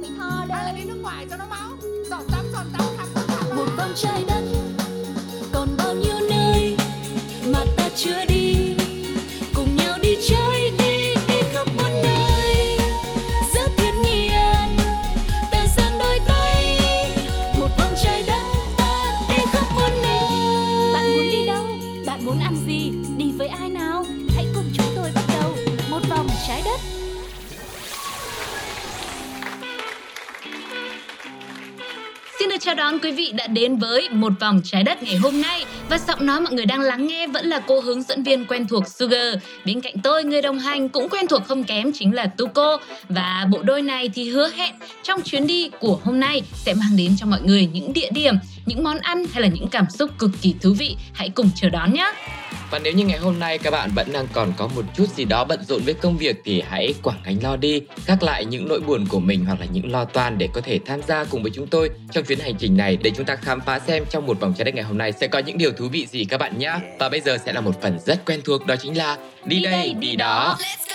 mình hò hay là đây đi nước ngoài cho nó máu. Dọn tắm dọn tắm khắp cả một vòng trái đất chào đón quý vị đã đến với một vòng trái đất ngày hôm nay và giọng nói mọi người đang lắng nghe vẫn là cô hướng dẫn viên quen thuộc Sugar. Bên cạnh tôi người đồng hành cũng quen thuộc không kém chính là Tuko và bộ đôi này thì hứa hẹn trong chuyến đi của hôm nay sẽ mang đến cho mọi người những địa điểm, những món ăn hay là những cảm xúc cực kỳ thú vị. Hãy cùng chờ đón nhé. Và nếu như ngày hôm nay các bạn vẫn đang còn có một chút gì đó bận rộn với công việc thì hãy quẳng gánh lo đi, gác lại những nỗi buồn của mình hoặc là những lo toan để có thể tham gia cùng với chúng tôi trong chuyến hành trình này để chúng ta khám phá xem trong một vòng trái đất ngày hôm nay sẽ có những điều thú vị gì các bạn nhé. Và bây giờ sẽ là một phần rất quen thuộc đó chính là đi, Đi đây, đi đó. đó. đi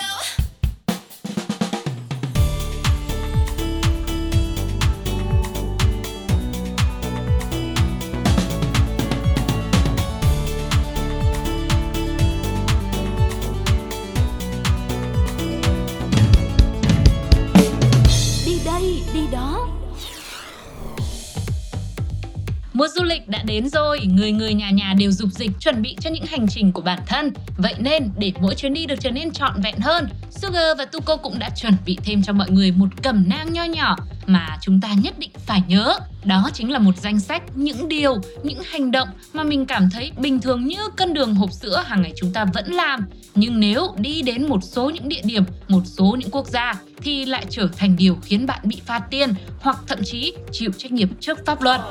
đến rồi, người người nhà nhà đều dục dịch chuẩn bị cho những hành trình của bản thân. Vậy nên để mỗi chuyến đi được trở nên trọn vẹn hơn, Sugar và Tuko cũng đã chuẩn bị thêm cho mọi người một cẩm nang nho nhỏ mà chúng ta nhất định phải nhớ. Đó chính là một danh sách những điều, những hành động mà mình cảm thấy bình thường như cân đường hộp sữa hàng ngày chúng ta vẫn làm. Nhưng nếu đi đến một số những địa điểm, một số những quốc gia thì lại trở thành điều khiến bạn bị phạt tiền hoặc thậm chí chịu trách nhiệm trước pháp luật.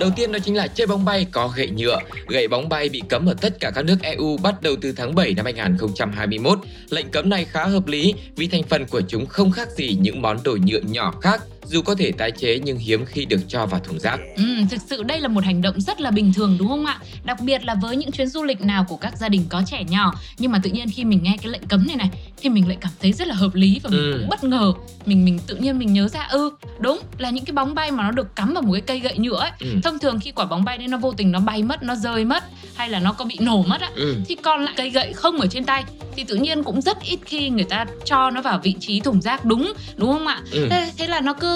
Đầu tiên đó chính là chơi bóng bay có gậy nhựa. Gậy bóng bay bị cấm ở tất cả các nước EU bắt đầu từ tháng 7 năm 2021. Lệnh cấm này khá hợp lý vì thành phần của chúng không khác gì những món đồ nhựa nhỏ khác dù có thể tái chế nhưng hiếm khi được cho vào thùng rác. Ừ, thực sự đây là một hành động rất là bình thường đúng không ạ? Đặc biệt là với những chuyến du lịch nào của các gia đình có trẻ nhỏ Nhưng mà tự nhiên khi mình nghe cái lệnh cấm này này Thì mình lại cảm thấy rất là hợp lý và mình Ừ. cũng bất ngờ Mình mình tự nhiên mình nhớ ra ừ đúng là những cái bóng bay mà nó được cắm vào một cái cây gậy nhựa ấy Ừ. Thông thường khi quả bóng bay đấy nó vô tình nó bay mất, nó rơi mất Hay là nó có bị nổ mất á Ừ. thì còn lại cây gậy không ở trên tay thì tự nhiên cũng rất ít khi người ta cho nó vào vị trí thùng rác đúng đúng không ạ Ừ. thế, thế là nó cứ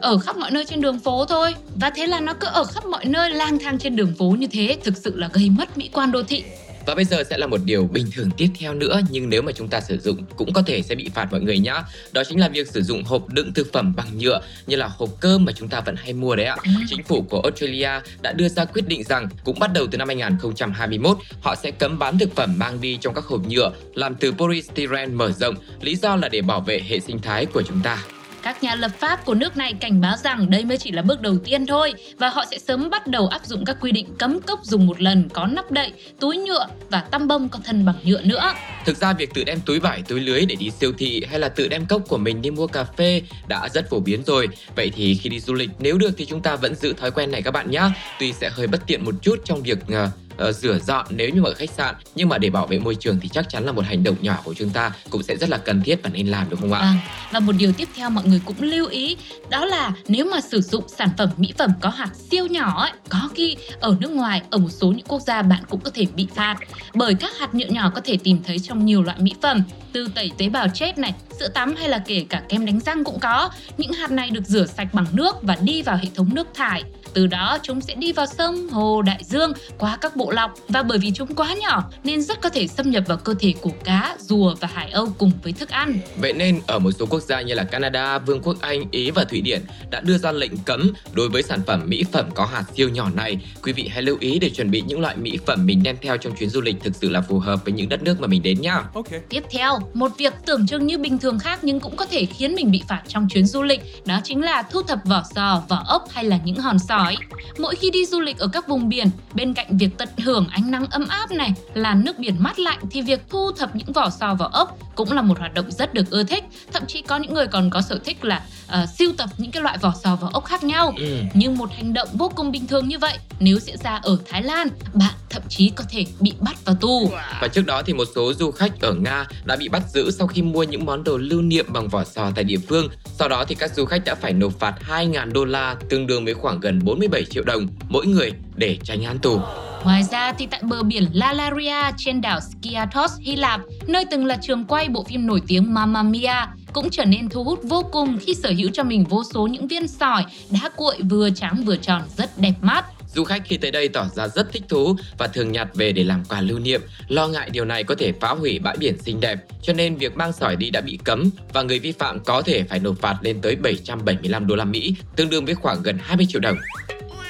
ở khắp mọi nơi trên đường phố thôi và thế là nó cứ ở khắp mọi nơi lang thang trên đường phố như thế thực sự là gây mất mỹ quan đô thị Và bây giờ sẽ là một điều bình thường tiếp theo nữa nhưng nếu mà chúng ta sử dụng cũng có thể sẽ bị phạt mọi người nhá. Đó chính là việc sử dụng hộp đựng thực phẩm bằng nhựa như là hộp cơm mà chúng ta vẫn hay mua đấy ạ. Ừ. Chính phủ của Australia đã đưa ra quyết định rằng cũng bắt đầu từ năm 2021 họ sẽ cấm bán thực phẩm mang đi trong các hộp nhựa làm từ polystyrene mở rộng. Lý do là để bảo vệ hệ sinh thái của chúng ta. Các nhà lập pháp của nước này cảnh báo rằng đây mới chỉ là bước đầu tiên thôi và họ sẽ sớm bắt đầu áp dụng các quy định cấm cốc dùng một lần có nắp đậy, túi nhựa và tăm bông có thân bằng nhựa nữa. Thực ra việc tự đem túi vải, túi lưới để đi siêu thị hay là tự đem cốc của mình đi mua cà phê đã rất phổ biến rồi. Vậy thì khi đi du lịch nếu được thì chúng ta vẫn giữ thói quen này các bạn nhé. Tuy sẽ hơi bất tiện một chút trong việc à, Ờ, rửa dọn nếu như mà ở khách sạn nhưng mà để bảo vệ môi trường thì chắc chắn là một hành động nhỏ của chúng ta cũng sẽ rất là cần thiết và nên làm đúng không ạ? À, và một điều tiếp theo mọi người cũng lưu ý đó là nếu mà sử dụng sản phẩm mỹ phẩm có hạt siêu nhỏ ấy, có khi ở nước ngoài ở một số những quốc gia bạn cũng có thể bị phạt bởi các hạt nhựa nhỏ có thể tìm thấy trong nhiều loại mỹ phẩm từ tẩy tế bào chết này, sữa tắm hay là kể cả kem đánh răng cũng có. Những hạt này được rửa sạch bằng nước và đi vào hệ thống nước thải. Từ đó chúng sẽ đi vào sông, hồ, đại dương qua các bộ lọc và bởi vì chúng quá nhỏ nên rất có thể xâm nhập vào cơ thể của cá, rùa và hải âu cùng với thức ăn. Vậy nên ở một số quốc gia như là Canada, Vương quốc Anh, Ý và Thụy Điển đã đưa ra lệnh cấm đối với sản phẩm mỹ phẩm có hạt siêu nhỏ này. Quý vị hãy lưu ý để chuẩn bị những loại mỹ phẩm mình đem theo trong chuyến du lịch thực sự là phù hợp với những đất nước mà mình đến nhá. Okay. Tiếp theo, một việc tưởng chừng như bình thường khác nhưng cũng có thể khiến mình bị phạt trong chuyến du lịch, đó chính là thu thập vỏ sò, vỏ ốc hay là những hòn sỏi. Mỗi khi đi du lịch ở các vùng biển, bên cạnh việc tận hưởng ánh nắng ấm áp này, làn nước biển mát lạnh thì việc thu thập những vỏ sò vỏ ốc cũng là một hoạt động rất được ưa thích. Thậm chí có những người còn có sở thích là uh, siêu tập những cái loại vỏ sò vỏ ốc khác nhau. Ừ. Nhưng một hành động vô cùng bình thường như vậy nếu diễn ra ở Thái Lan, bạn thậm chí có thể bị bắt vào tù. Và trước đó thì một số du khách ở Nga đã bị bắt giữ sau khi mua những món đồ lưu niệm bằng vỏ sò tại địa phương. Sau đó thì các du khách đã phải nộp phạt 2.000 đô la, tương đương với khoảng gần 47 triệu đồng mỗi người để tránh án tù. Ngoài ra thì tại bờ biển Lalaria trên đảo Skiathos, Hy Lạp, nơi từng là trường quay bộ phim nổi tiếng Mamma Mia, cũng trở nên thu hút vô cùng khi sở hữu cho mình vô số những viên sỏi đá cuội vừa trắng vừa tròn rất đẹp mắt. Du khách khi tới đây tỏ ra rất thích thú và thường nhặt về để làm quà lưu niệm, lo ngại điều này có thể phá hủy bãi biển xinh đẹp, cho nên việc mang sỏi đi đã bị cấm và người vi phạm có thể phải nộp phạt lên tới 775 đô la Mỹ, tương đương với khoảng gần 20 triệu đồng.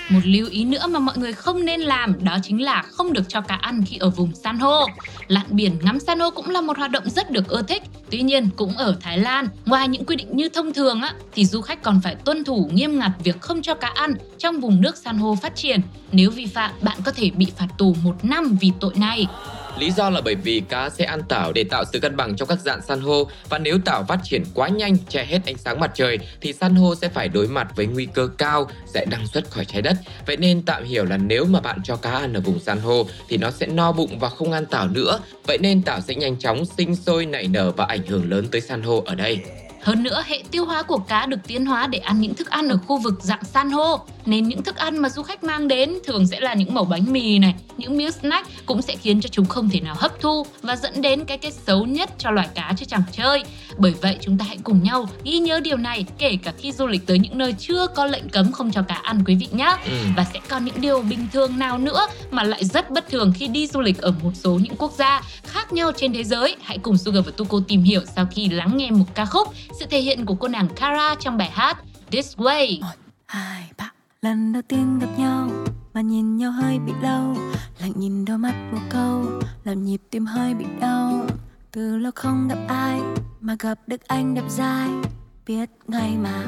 Một lưu ý nữa mà mọi người không nên làm đó chính là không được cho cá ăn khi ở vùng san hô. Lặn biển ngắm san hô cũng là một hoạt động rất được ưa thích. Tuy nhiên cũng ở Thái Lan, ngoài những quy định như thông thường á, thì du khách còn phải tuân thủ nghiêm ngặt việc không cho cá ăn trong vùng nước san hô phát triển. Nếu vi phạm, bạn có thể bị phạt tù một năm vì tội này. Lý do là bởi vì cá sẽ ăn tảo để tạo sự cân bằng trong các dạng san hô và nếu tảo phát triển quá nhanh che hết ánh sáng mặt trời thì san hô sẽ phải đối mặt với nguy cơ cao sẽ đăng xuất khỏi trái đất. Vậy nên tạm hiểu là nếu mà bạn cho cá ăn ở vùng san hô thì nó sẽ no bụng và không ăn tảo nữa. Vậy nên tảo sẽ nhanh chóng sinh sôi nảy nở và ảnh hưởng lớn tới san hô ở đây. Hơn nữa, hệ tiêu hóa của cá được tiến hóa để ăn những thức ăn ở khu vực dạng san hô, nên những thức ăn mà du khách mang đến thường sẽ là những mẩu bánh mì này, những miếng snack cũng sẽ khiến cho chúng không thể nào hấp thu và dẫn đến cái kết xấu nhất cho loài cá chứ chẳng chơi. Bởi vậy chúng ta hãy cùng nhau ghi nhớ điều này kể cả khi du lịch tới những nơi chưa có lệnh cấm không cho cá ăn quý vị nhé. Ừ. Và sẽ còn những điều bình thường nào nữa mà lại rất bất thường khi đi du lịch ở một số những quốc gia khác nhau trên thế giới. Hãy cùng Sugar và Tuko tìm hiểu sau khi lắng nghe một ca khúc sự thể hiện của cô nàng Kara trong bài hát This Way. một hai ba lần đầu tiên gặp nhau mà nhìn nhau hơi bị lâu. Lặng nhìn đôi mắt một câu, làm nhịp tim hơi bị đau. Từ lâu không gặp ai mà gặp được anh đẹp dai. Biết ngay mà.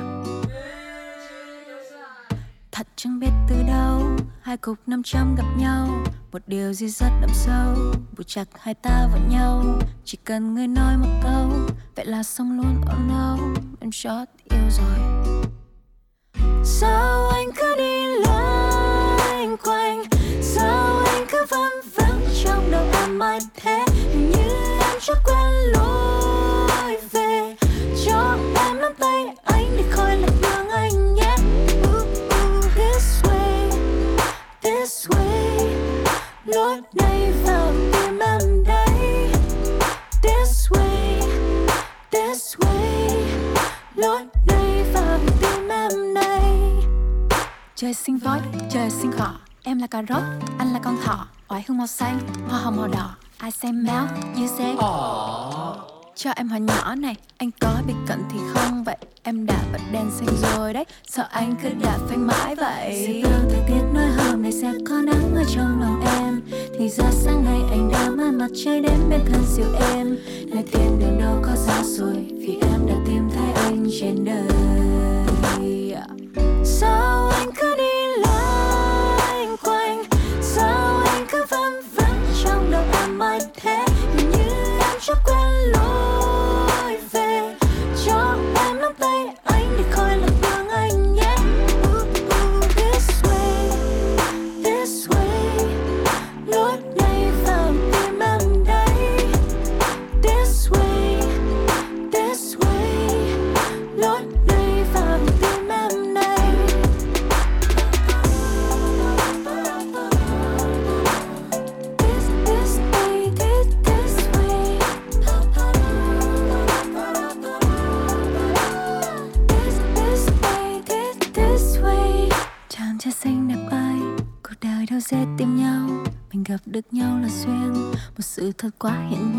Thật chẳng biết từ đâu, hai cục năm trăm gặp nhau. Một điều gì rất đậm sâu buộc chặt hai ta vào nhau. Chỉ cần người nói một câu, vậy là xong luôn. Oh no, em chót yêu rồi sao anh cứ đi loanh quanh? Sao anh cứ vân vân trong đầu em mãi thế? Hình như em chưa quen lối về. Cho em nắm tay anh để khỏi lạc đường anh nhé. Ooh, ooh, this way this way. Lối này vào tim em đây. This way this way. Lối trời sinh voi trời sinh cỏ em là cà rốt anh là con thỏ. Oải hương màu xanh hoa hồng màu đỏ. Ai xem máu như thế cho em hỏi nhỏ này anh có bị cận thì không? Vậy em đã bật đèn xanh rồi đấy. Sợ anh cứ đạp phanh mãi vậy? Dự báo thời tiết nói hôm nay sẽ có nắng ở trong lòng em. Thì ra sáng nay anh đã mang mặt trời đến bên thân siêu em. Nơi thiên đường đâu có xa rồi vì em đã tìm thấy anh trên đời. Sao thế như em chưa quen lối về. Cho em nắm tay một sự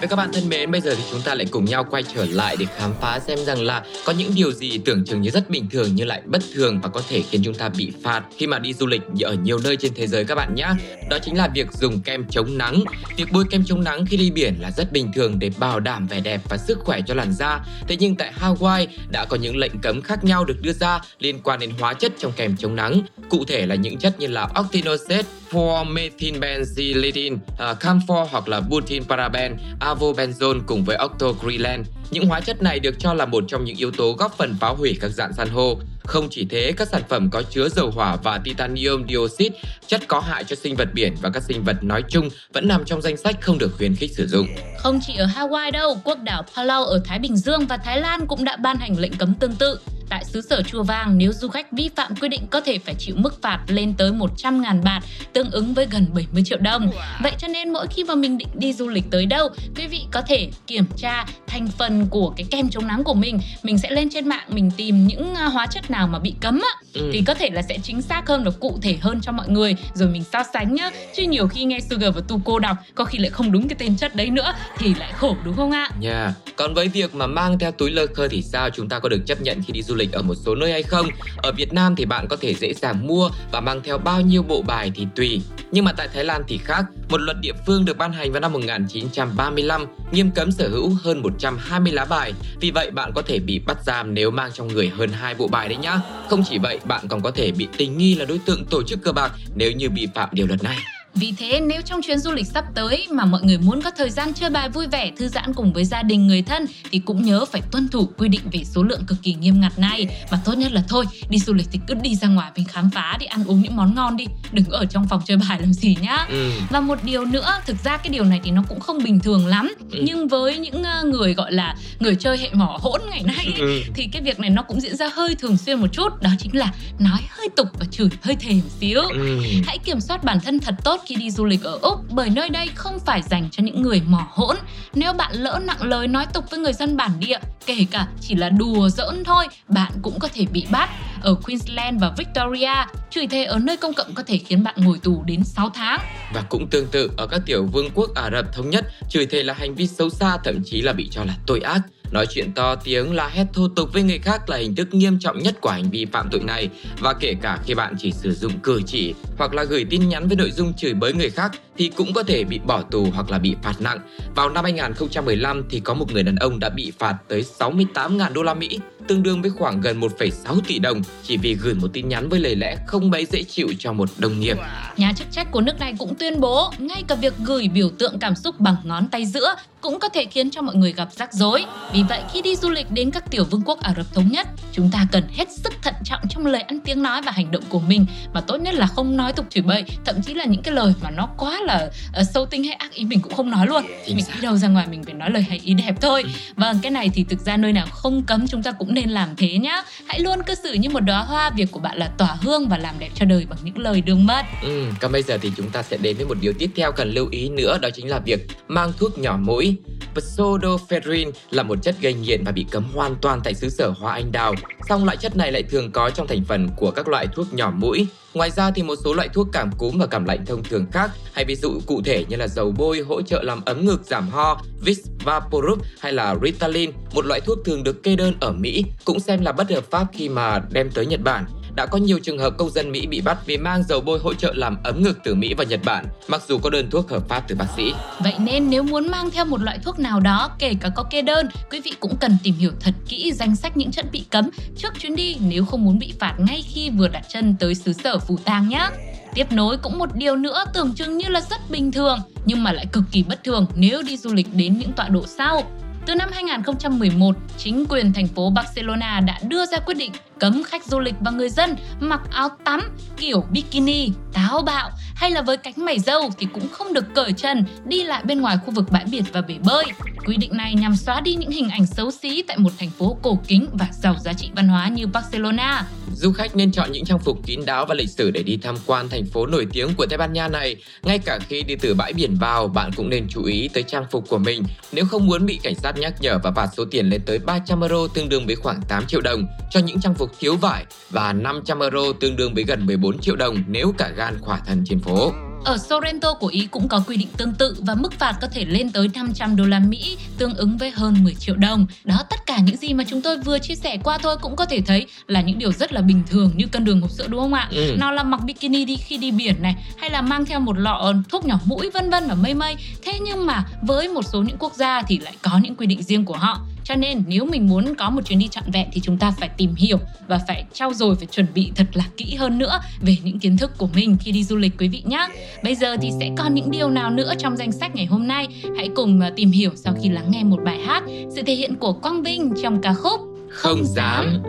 và các bạn thân mến, bây giờ thì chúng ta lại cùng nhau quay trở lại để khám phá xem rằng là có những điều gì tưởng chừng như rất bình thường nhưng lại bất thường và có thể khiến chúng ta bị phạt khi mà đi du lịch ở nhiều nơi trên thế giới các bạn nhé. Đó chính là việc dùng kem chống nắng. Việc bôi kem chống nắng khi đi biển là rất bình thường để bảo đảm vẻ đẹp và sức khỏe cho làn da. Thế nhưng tại Hawaii đã có những lệnh cấm khác nhau được đưa ra liên quan đến hóa chất trong kem chống nắng. Cụ thể là những chất như là octinoxate, formethylbenzylidin, uh, à, camphor hoặc là butylparaben, avobenzone cùng với octocrylene. Những hóa chất này được cho là một trong những yếu tố góp phần phá hủy các dạng san hô. Không chỉ thế, các sản phẩm có chứa dầu hỏa và titanium dioxide, chất có hại cho sinh vật biển và các sinh vật nói chung vẫn nằm trong danh sách không được khuyến khích sử dụng. Không chỉ ở Hawaii đâu, quốc đảo Palau ở Thái Bình Dương và Thái Lan cũng đã ban hành lệnh cấm tương tự. Tại xứ sở Chùa Vàng, nếu du khách vi phạm quy định có thể phải chịu mức phạt lên tới 100.000 bạt, tương ứng với gần 70 triệu đồng. Vậy cho nên mỗi khi mà mình định đi du lịch tới đâu, quý vị có thể kiểm tra thành phần của cái kem chống nắng của mình. Mình sẽ lên trên mạng mình tìm những à, hóa chất nào mà bị cấm á, Ừ. thì có thể là sẽ chính xác hơn và cụ thể hơn cho mọi người rồi mình so sánh nhá. Chứ nhiều khi nghe Sugar và Tuko đọc có khi lại không đúng cái tên chất đấy nữa thì lại khổ đúng không ạ? Yeah. Còn với việc mà mang theo túi lơ khơ thì sao? Chúng ta có được chấp nhận khi đi du lịch ở một số nơi hay không? Ở Việt Nam thì bạn có thể dễ dàng mua và mang theo bao nhiêu bộ bài thì tùy. Nhưng mà tại Thái Lan thì khác. Một luật địa phương được ban hành vào năm 1935 nghiêm cấm sở hữu hơn 120 lá bài. Vì vậy bạn có thể bị bắt giam nếu mang trong người hơn hai bộ bài đấy nhá. Không chỉ vậy, bạn còn có thể bị tình nghi là đối tượng tổ chức cờ bạc nếu như vi phạm điều luật này. Vì thế nếu trong chuyến du lịch sắp tới mà mọi người muốn có thời gian chơi bài vui vẻ, thư giãn cùng với gia đình người thân thì cũng nhớ phải tuân thủ quy định về số lượng cực kỳ nghiêm ngặt này. Mà tốt nhất là thôi, đi du lịch thì cứ đi ra ngoài mình khám phá đi ăn uống những món ngon đi, đừng ở trong phòng chơi bài làm gì nhá. Ừ. Và một điều nữa, thực ra cái điều này thì nó cũng không bình thường lắm. Ừ. Nhưng với những ờ, người gọi là người chơi hệ mỏ hỗn ngày nay ấy, Ừ. thì cái việc này nó cũng diễn ra hơi thường xuyên một chút. Đó chính là nói hơi tục và chửi hơi thề một xíu. Ừ. Hãy kiểm soát bản thân thật tốt khi đi du lịch ở Úc bởi nơi đây không phải dành cho những người mỏ hỗn. Nếu bạn lỡ nặng lời nói tục với người dân bản địa, kể cả chỉ là đùa giỡn thôi, bạn cũng có thể bị bắt. Ở Queensland và Victoria, chửi thề ở nơi công cộng có thể khiến bạn ngồi tù đến 6 tháng. Và cũng tương tự ở các tiểu vương quốc Ả Rập Thống Nhất, chửi thề là hành vi xấu xa thậm chí là bị cho là tội ác. Nói chuyện to tiếng la hét thô tục với người khác là hình thức nghiêm trọng nhất của hành vi phạm tội này và kể cả khi bạn chỉ sử dụng cử chỉ hoặc là gửi tin nhắn với nội dung chửi bới người khác thì cũng có thể bị bỏ tù hoặc là bị phạt nặng. Vào năm 2015 thì có một người đàn ông đã bị phạt tới 68.000 đô la Mỹ, tương đương với khoảng gần 1,6 tỷ đồng chỉ vì gửi một tin nhắn với lời lẽ không mấy dễ chịu cho một đồng nghiệp. Nhà chức trách của nước này cũng tuyên bố ngay cả việc gửi biểu tượng cảm xúc bằng ngón tay giữa cũng có thể khiến cho mọi người gặp rắc rối. Vì vậy khi đi du lịch đến các tiểu vương quốc Ả Rập Thống Nhất, chúng ta cần hết sức thận trọng trong lời ăn tiếng nói và hành động của mình và tốt nhất là không nói tục chửi bậy, thậm chí là những cái lời mà nó quá là uh, sâu tinh hay ác ý mình cũng không nói luôn. Chính mình đi đâu ra ngoài mình phải nói lời hay ý đẹp thôi. Vâng, cái này thì thực ra nơi nào không cấm chúng ta cũng nên làm thế nhá. Hãy luôn cư xử như một đóa hoa, việc của bạn là tỏa hương và làm đẹp cho đời bằng những lời đường mật. Ừ, còn bây giờ thì chúng ta sẽ đến với một điều tiếp theo cần lưu ý nữa đó chính là việc mang thuốc nhỏ mũi. Pseudoephedrine là một chất gây nghiện và bị cấm hoàn toàn tại xứ sở hoa anh đào. Song loại chất này lại thường có trong thành phần của các loại thuốc nhỏ mũi. Ngoài ra thì một số loại thuốc cảm cúm và cảm lạnh thông thường khác, hay ví dụ cụ thể như là dầu bôi hỗ trợ làm ấm ngực giảm ho, Vicks Vaporub hay là Ritalin, một loại thuốc thường được kê đơn ở Mỹ, cũng xem là bất hợp pháp khi mà đem tới Nhật Bản đã có nhiều trường hợp công dân Mỹ bị bắt vì mang dầu bôi hỗ trợ làm ấm ngực từ Mỹ và Nhật Bản, mặc dù có đơn thuốc hợp pháp từ bác sĩ. Vậy nên nếu muốn mang theo một loại thuốc nào đó, kể cả có kê đơn, quý vị cũng cần tìm hiểu thật kỹ danh sách những chất bị cấm trước chuyến đi nếu không muốn bị phạt ngay khi vừa đặt chân tới xứ sở phù tang nhé. Tiếp nối cũng một điều nữa tưởng chừng như là rất bình thường, nhưng mà lại cực kỳ bất thường nếu đi du lịch đến những tọa độ sau. Từ năm 2011, chính quyền thành phố Barcelona đã đưa ra quyết định cấm khách du lịch và người dân mặc áo tắm kiểu bikini, táo bạo hay là với cánh mày râu thì cũng không được cởi trần đi lại bên ngoài khu vực bãi biển và bể bơi. Quy định này nhằm xóa đi những hình ảnh xấu xí tại một thành phố cổ kính và giàu giá trị văn hóa như Barcelona. Du khách nên chọn những trang phục kín đáo và lịch sử để đi tham quan thành phố nổi tiếng của Tây Ban Nha này. Ngay cả khi đi từ bãi biển vào, bạn cũng nên chú ý tới trang phục của mình nếu không muốn bị cảnh sát nhắc nhở và phạt số tiền lên tới 300 euro tương đương với khoảng 8 triệu đồng cho những trang phục thiếu vải và 500 euro tương đương với gần 14 triệu đồng nếu cả gan khỏa thân trên phố. Ở Sorrento của Ý cũng có quy định tương tự và mức phạt có thể lên tới 500 đô la Mỹ, tương ứng với hơn 10 triệu đồng. Đó tất cả những gì mà chúng tôi vừa chia sẻ qua thôi cũng có thể thấy là những điều rất là bình thường như cân đường hộp sữa đúng không ạ? Ừ. Nào là mặc bikini đi khi đi biển này, hay là mang theo một lọ thuốc nhỏ mũi vân vân và mây mây. Thế nhưng mà với một số những quốc gia thì lại có những quy định riêng của họ. Cho nên nếu mình muốn có một chuyến đi trọn vẹn thì chúng ta phải tìm hiểu và phải trau dồi phải chuẩn bị thật là kỹ hơn nữa về những kiến thức của mình khi đi du lịch quý vị nhé. Bây giờ thì sẽ còn những điều nào nữa trong danh sách ngày hôm nay? Hãy cùng à, tìm hiểu sau khi lắng nghe một bài hát, sự thể hiện của Quang Vinh trong ca khúc Không dám.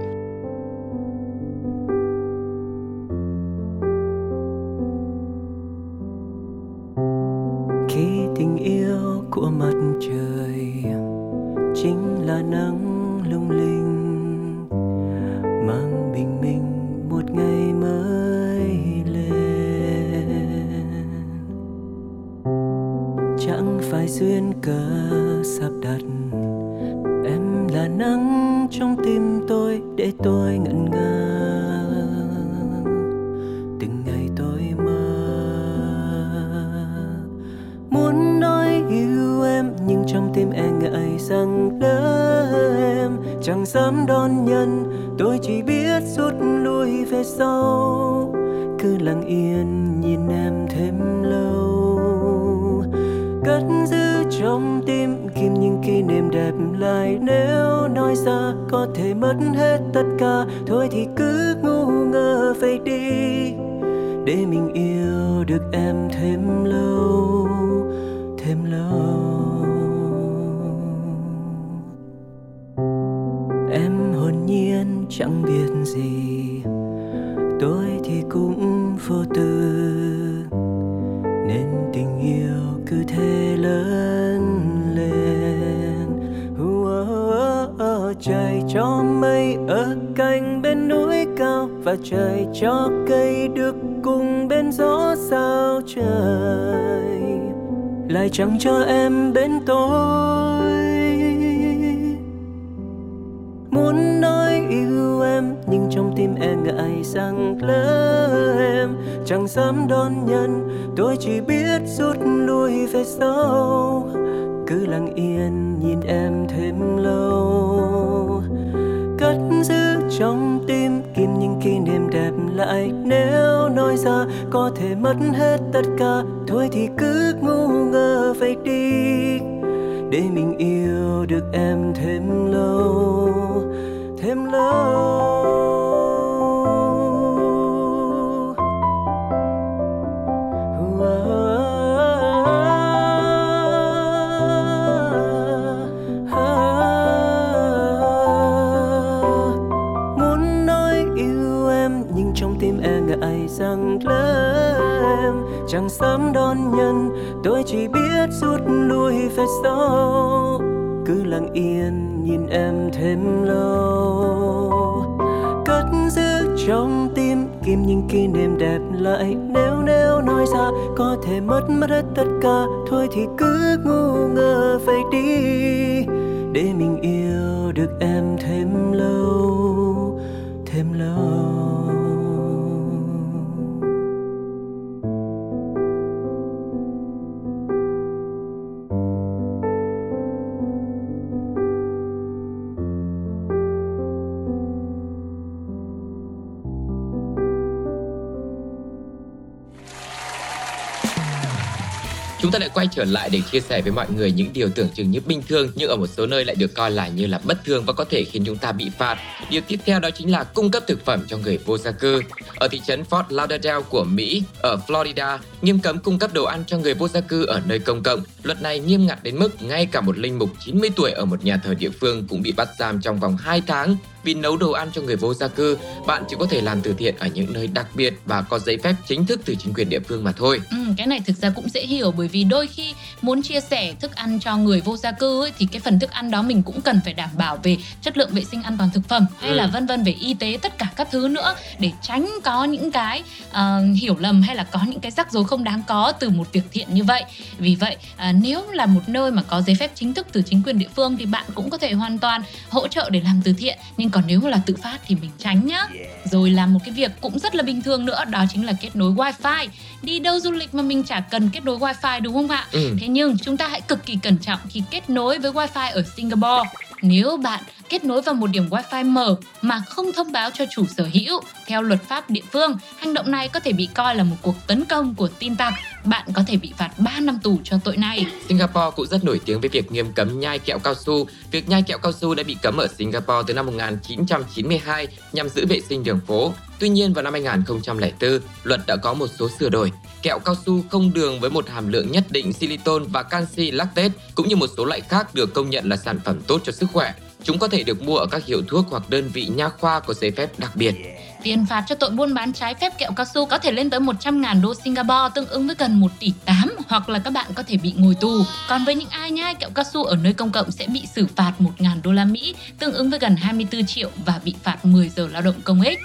Nắng lung linh, mang bình minh một ngày mới lên. Chẳng phải duyên cớ sắp đặt, em là nắng trong tim tôi để tôi ngẩn ngơ. Từng ngày tôi mơ, muốn nói yêu em, nhưng trong tim e ngại rằng đời chẳng dám đón nhận, tôi chỉ biết rút lui về sau. Cứ lặng yên nhìn em thêm lâu. Cất giữ trong tim kim những kỷ niệm đẹp lại. Nếu nói ra có thể mất hết tất cả, thôi thì cứ ngu ngơ vậy đi. Để mình yêu được em thêm lâu. Tình yêu cứ thế lớn lên trời cho mây ở cạnh bên núi cao và trời cho cây được cùng bên gió sao trời lại chẳng cho em bên tôi muốn nói yêu em nhưng trong tim em ngại rằng lớn chẳng dám đón nhận. Tôi chỉ biết rút lui về sau. Cứ lặng yên nhìn em thêm lâu. Cất giữ trong tim kim những kỷ niệm đẹp lại. Nếu nói ra có thể mất hết tất cả, thôi thì cứ ngu ngơ vậy đi. Để mình yêu được em thêm lâu thêm lâu. Tôi chỉ biết rút lui về sau. Cứ lặng yên nhìn em thêm lâu. Cất giữ trong tim kim những kỷ niệm đẹp lại. Nếu nếu nói ra có thể mất mất hết tất cả. Thôi thì cứ ngu ngơ vậy đi. Để mình yêu được em Chúng ta lại quay trở lại để chia sẻ với mọi người những điều tưởng chừng như bình thường nhưng ở một số nơi lại được coi là như là bất thường và có thể khiến chúng ta bị phạt. Điều tiếp theo đó chính là cung cấp thực phẩm cho người vô gia cư. Ở thị trấn Fort Lauderdale của Mỹ, ở Florida, nghiêm cấm cung cấp đồ ăn cho người vô gia cư ở nơi công cộng. Luật này nghiêm ngặt đến mức ngay cả một linh mục 90 tuổi ở một nhà thờ địa phương cũng bị bắt giam trong vòng 2 tháng vì nấu đồ ăn cho người vô gia cư. Bạn chỉ có thể làm từ thiện ở những nơi đặc biệt và có giấy phép chính thức từ chính quyền địa phương mà thôi. Ừ, cái này thực ra cũng dễ hiểu bởi vì đôi khi muốn chia sẻ thức ăn cho người vô gia cư ấy, thì cái phần thức ăn đó mình cũng cần phải đảm bảo về chất lượng vệ sinh an toàn thực phẩm hay Ừ. là vân vân về y tế tất cả các thứ nữa để tránh có những cái ờ, hiểu lầm hay là có những cái rắc rối không đáng có từ một việc thiện như vậy vì vậy à, nếu là một nơi mà có giấy phép chính thức từ chính quyền địa phương thì bạn cũng có thể hoàn toàn hỗ trợ để làm từ thiện nhưng còn nếu là tự phát thì mình tránh nhá. Rồi làm một cái việc cũng rất là bình thường nữa đó chính là kết nối wifi. Đi đâu du lịch mà mình chả cần kết nối wifi đúng không ạ? Ừ. Thế nhưng chúng ta hãy cực kỳ cẩn trọng khi kết nối với wifi ở Singapore. Nếu bạn kết nối vào một điểm wi-fi mở mà không thông báo cho chủ sở hữu, theo luật pháp địa phương, hành động này có thể bị coi là một cuộc tấn công của tin tặc. Bạn có thể bị phạt 3 năm tù cho tội này. Singapore cũng rất nổi tiếng với việc nghiêm cấm nhai kẹo cao su. Việc nhai kẹo cao su đã bị cấm ở Singapore từ năm 1992 nhằm giữ vệ sinh đường phố. Tuy nhiên vào năm 2004, luật đã có một số sửa đổi. Kẹo cao su không đường với một hàm lượng nhất định silicon và canxi lactate cũng như một số loại khác được công nhận là sản phẩm tốt cho sức khỏe. Chúng có thể được mua ở các hiệu thuốc hoặc đơn vị nha khoa có giấy phép đặc biệt. Tiền phạt cho tội buôn bán trái phép kẹo cao su có thể lên tới 100.000 đô Singapore, tương ứng với gần 1 tỷ 8 hoặc là các bạn có thể bị ngồi tù. Còn với những ai nhai kẹo cao su ở nơi công cộng sẽ bị xử phạt 1.000 đô la Mỹ, tương ứng với gần 24 triệu và bị phạt 10 giờ lao động công ích.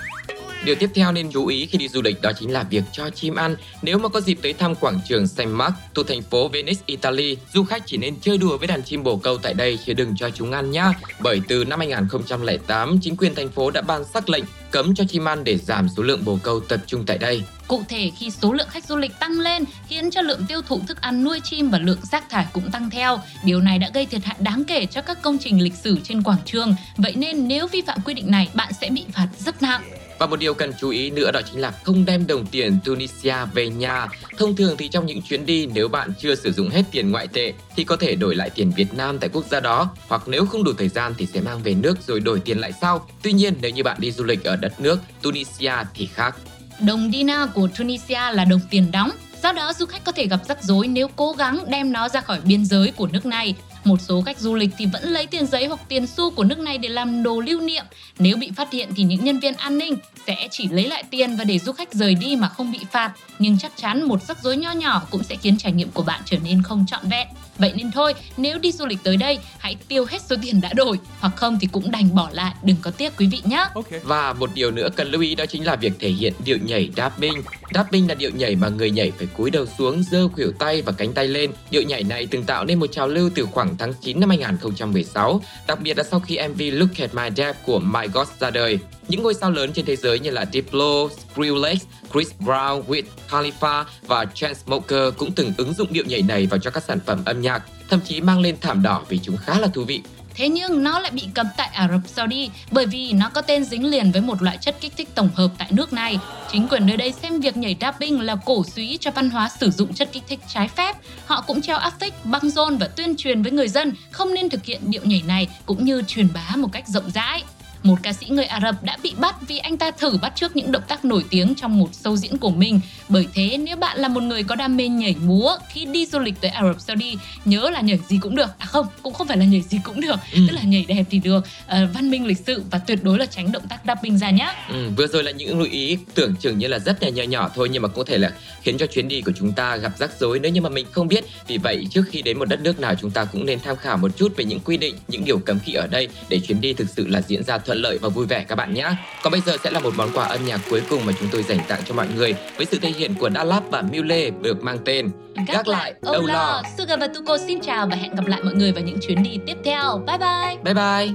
Điều tiếp theo nên chú ý khi đi du lịch đó chính là việc cho chim ăn. Nếu mà có dịp tới thăm quảng trường San Mark thuộc thành phố Venice, Italy, du khách chỉ nên chơi đùa với đàn chim bồ câu tại đây chứ đừng cho chúng ăn nhá. Bởi từ năm 2008, chính quyền thành phố đã ban sắc lệnh cấm cho chim ăn để giảm số lượng bồ câu tập trung tại đây. Cụ thể khi số lượng khách du lịch tăng lên khiến cho lượng tiêu thụ thức ăn nuôi chim và lượng rác thải cũng tăng theo. Điều này đã gây thiệt hại đáng kể cho các công trình lịch sử trên quảng trường. Vậy nên nếu vi phạm quy định này, bạn sẽ bị phạt rất nặng. Và một điều cần chú ý nữa đó chính là không đem đồng tiền Tunisia về nhà. Thông thường thì trong những chuyến đi nếu bạn chưa sử dụng hết tiền ngoại tệ thì có thể đổi lại tiền Việt Nam tại quốc gia đó hoặc nếu không đủ thời gian thì sẽ mang về nước rồi đổi tiền lại sau. Tuy nhiên nếu như bạn đi du lịch ở đất nước Tunisia thì khác. Đồng dinar của Tunisia là đồng tiền đóng. Do đó, du khách có thể gặp rắc rối nếu cố gắng đem nó ra khỏi biên giới của nước này. Một số khách du lịch thì vẫn lấy tiền giấy hoặc tiền xu của nước này để làm đồ lưu niệm. Nếu bị phát hiện thì những nhân viên an ninh sẽ chỉ lấy lại tiền và để du khách rời đi mà không bị phạt. Nhưng chắc chắn một rắc rối nho nhỏ cũng sẽ khiến trải nghiệm của bạn trở nên không trọn vẹn. Vậy nên thôi, nếu đi du lịch tới đây, hãy tiêu hết số tiền đã đổi, hoặc không thì cũng đành bỏ lại, đừng có tiếc quý vị nhé. Và một điều nữa cần lưu ý đó chính là việc thể hiện điệu nhảy dapping. Dapping là điệu nhảy mà người nhảy phải cúi đầu xuống, giơ khuỷu tay và cánh tay lên. Điệu nhảy này từng tạo nên một trào lưu từ khoảng tháng 9 năm 2016, đặc biệt là sau khi MV Look at My Dad của My God ra đời. Những ngôi sao lớn trên thế giới như là Diplo, Skrillex, Chris Brown, Wiz Khalifa và Chainsmokers cũng từng ứng dụng điệu nhảy này vào cho các sản phẩm âm nhạc, thậm chí mang lên thảm đỏ vì chúng khá là thú vị. Thế nhưng nó lại bị cấm tại Ả Rập Saudi bởi vì nó có tên dính liền với một loại chất kích thích tổng hợp tại nước này. Chính quyền nơi đây xem việc nhảy dapping là cổ suý cho văn hóa sử dụng chất kích thích trái phép. Họ cũng treo áp phích, băng rôn và tuyên truyền với người dân không nên thực hiện điệu nhảy này cũng như truyền bá một cách rộng rãi. Một ca sĩ người Ả Rập đã bị bắt vì anh ta thử bắt chước những động tác nổi tiếng trong một show diễn của mình. Bởi thế nếu bạn là một người có đam mê nhảy múa khi đi du lịch tới Ả Rập Saudi, nhớ là nhảy gì cũng được. À không, cũng không phải là nhảy gì cũng được, Ừ. tức là nhảy đẹp thì được, ờ, văn minh lịch sự và tuyệt đối là tránh động tác dapping ra nhá. Ừ, vừa rồi là những lưu ý tưởng chừng như là rất là nhỏ nhỏ thôi nhưng mà có thể là khiến cho chuyến đi của chúng ta gặp rắc rối nếu như mà mình không biết. Vì vậy trước khi đến một đất nước nào chúng ta cũng nên tham khảo một chút về những quy định, những điều cấm kỵ ở đây để chuyến đi thực sự là diễn ra thuận lợi và vui vẻ các bạn nhé. Còn bây giờ sẽ là một món quà âm nhạc cuối cùng mà chúng tôi dành tặng cho mọi người với sự thể hiện của Da Lab và Mule được mang tên Gác lại, âu lo. Sugar và Tuko xin chào và hẹn gặp lại mọi người vào những chuyến đi tiếp theo. Bye bye! Bye bye.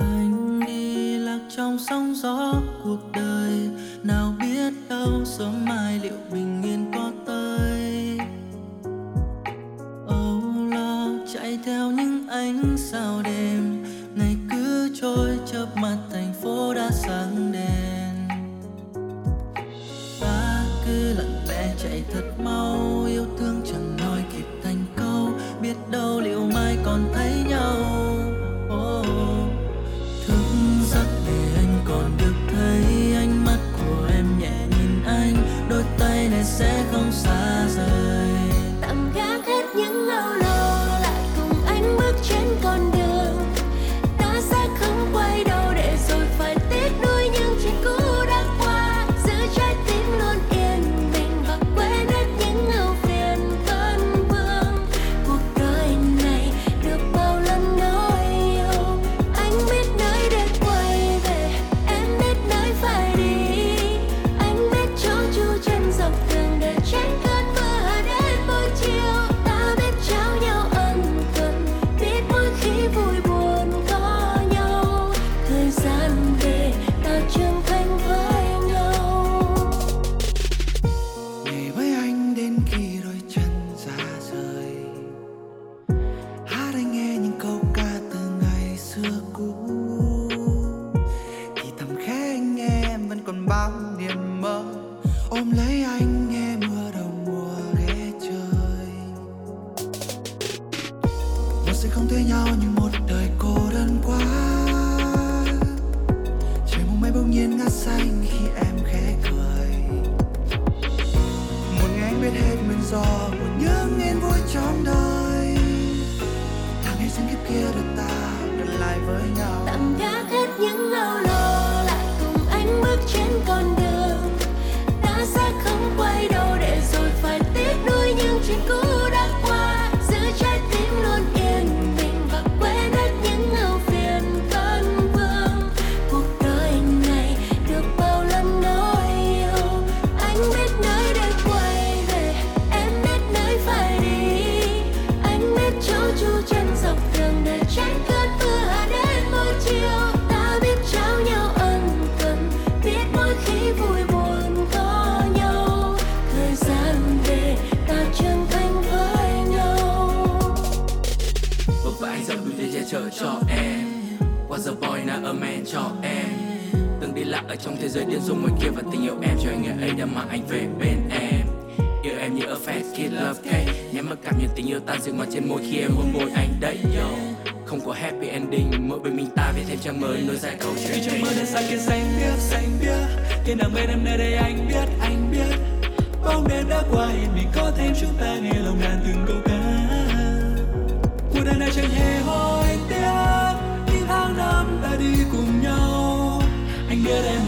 anh đi lạc trong sóng gió cuộc đời nào biết đâu sớm mai này 孤。cho em. Was a boy not a man cho em. Từng đi lạc ở trong thế giới điên rồ ngoài kia Và tình yêu em cho anh người ấy đã mang anh về bên em. Yêu em như a fast kid love cake. Nhắm mắt cảm nhận tình yêu tan dịu ngoài trên môi khi em hôn môi anh đấy yo. Không có happy ending mỗi bên mình ta viết thêm trang mới nối dài câu chuyện trong mơ đen xa kia xanh biếc xanh biếc thiên đàng bên em nơi đây anh biết anh biết. Bóng đêm đã qua yên mình có thêm chúng ta nghe lòng đàn từng câu ca. Cuộc đời này chẳng hề hối getting